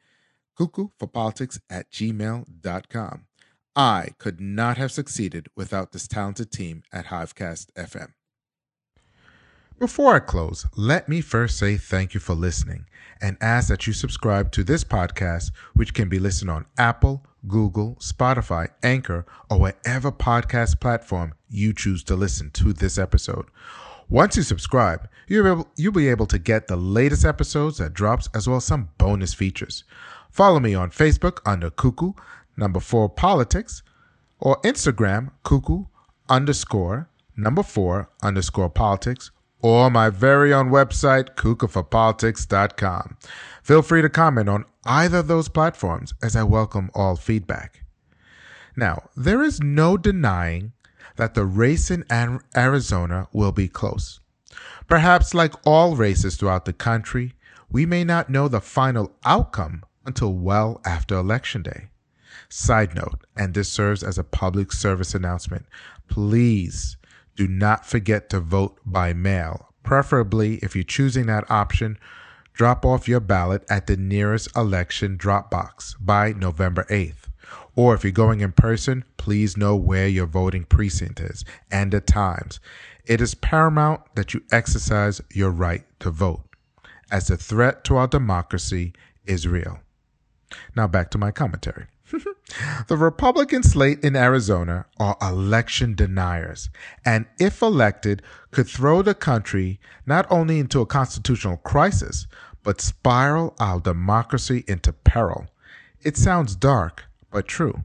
cuckooforpolitics at gmail.com. I could not have succeeded without this talented team at Hivecast FM. Before I close, let me first say thank you for listening and ask that you subscribe to this podcast, which can be listened on Apple, Google, Spotify, Anchor, or whatever podcast platform you choose to listen to this episode. Once you subscribe, you'll be, able, to get the latest episodes that drops as well as some bonus features. Follow me on Facebook under Cuckoo number four politics or Instagram cuckoo underscore number four underscore politics or my very own website, cuckooforpolitics.com. Feel free to comment on either of those platforms as I welcome all feedback. Now, there is no denying that the race in Arizona will be close. Perhaps, like all races throughout the country, we may not know the final outcome until well after Election Day. Side note, and this serves as a public service announcement please do not forget to vote by mail. Preferably, if you're choosing that option, drop off your ballot at the nearest election drop box by November 8th. Or if you're going in person, please know where your voting precinct is and the times. It is paramount that you exercise your right to vote, as the threat to our democracy is real. Now back to my commentary. the Republican slate in Arizona are election deniers, and if elected, could throw the country not only into a constitutional crisis, but spiral our democracy into peril. It sounds dark, but true.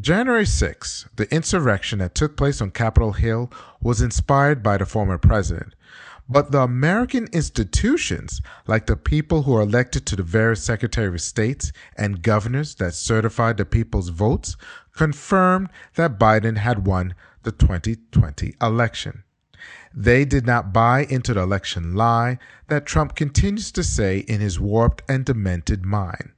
January 6, the insurrection that took place on Capitol Hill was inspired by the former president, but the American institutions, like the people who are elected to the various Secretary of States and governors that certified the people's votes, confirmed that Biden had won the 2020 election. They did not buy into the election lie that Trump continues to say in his warped and demented mind.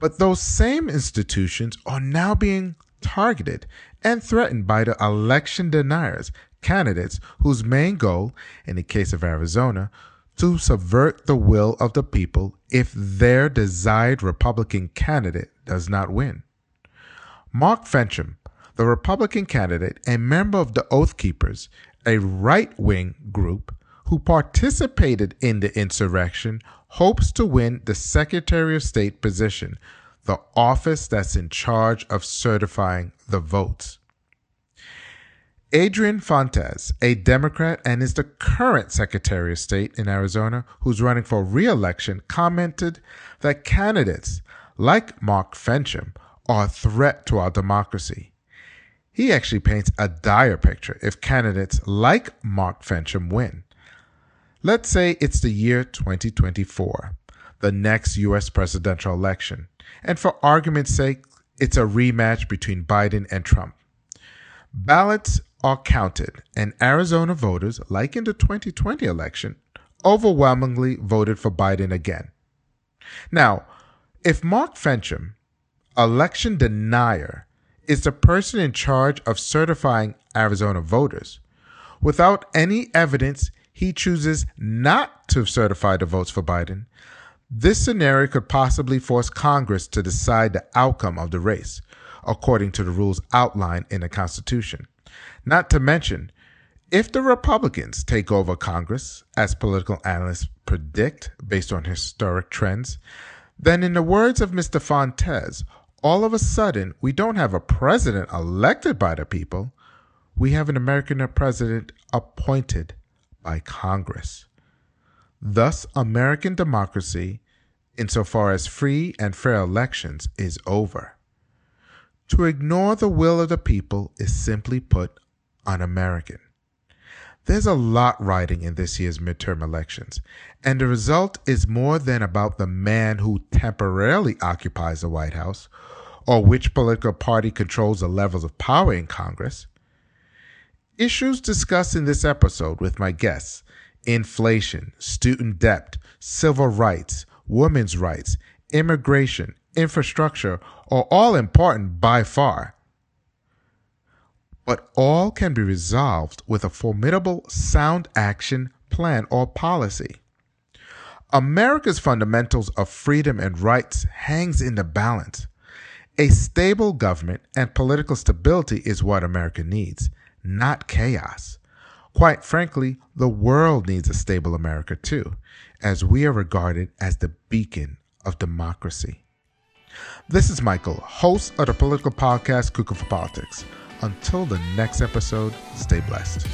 But those same institutions are now being targeted and threatened by the election deniers candidates whose main goal, in the case of Arizona, to subvert the will of the people if their desired Republican candidate does not win. Mark Finchem, the Republican candidate and member of the Oath Keepers, a right wing group who participated in the insurrection, hopes to win the Secretary of State position, the office that's in charge of certifying the votes. Adrian Fontes, a Democrat and is the current Secretary of State in Arizona who's running for re-election, commented that candidates like Mark Finchem are a threat to our democracy. He actually paints a dire picture if candidates like Mark Finchem win. Let's say it's the year 2024, the next US presidential election, and for argument's sake, it's a rematch between Biden and Trump. Ballots are counted, and Arizona voters, like in the 2020 election, overwhelmingly voted for Biden again. Now, if Mark Finchem, election denier, is the person in charge of certifying Arizona voters, without any evidence he chooses not to certify the votes for Biden, this scenario could possibly force Congress to decide the outcome of the race, according to the rules outlined in the Constitution. Not to mention, if the Republicans take over Congress, as political analysts predict based on historic trends, then, in the words of Mr. Fontes, all of a sudden we don't have a president elected by the people, we have an American president appointed by Congress. Thus, American democracy, insofar as free and fair elections, is over. To ignore the will of the people is simply put un American. There's a lot riding in this year's midterm elections, and the result is more than about the man who temporarily occupies the White House or which political party controls the levels of power in Congress. Issues discussed in this episode with my guests inflation, student debt, civil rights, women's rights, immigration, infrastructure are all important by far. But all can be resolved with a formidable sound action plan or policy. America's fundamentals of freedom and rights hangs in the balance. A stable government and political stability is what America needs, not chaos. Quite frankly, the world needs a stable America too, as we are regarded as the beacon of democracy. This is Michael, host of the political podcast Cuckoo for Politics. Until the next episode, stay blessed.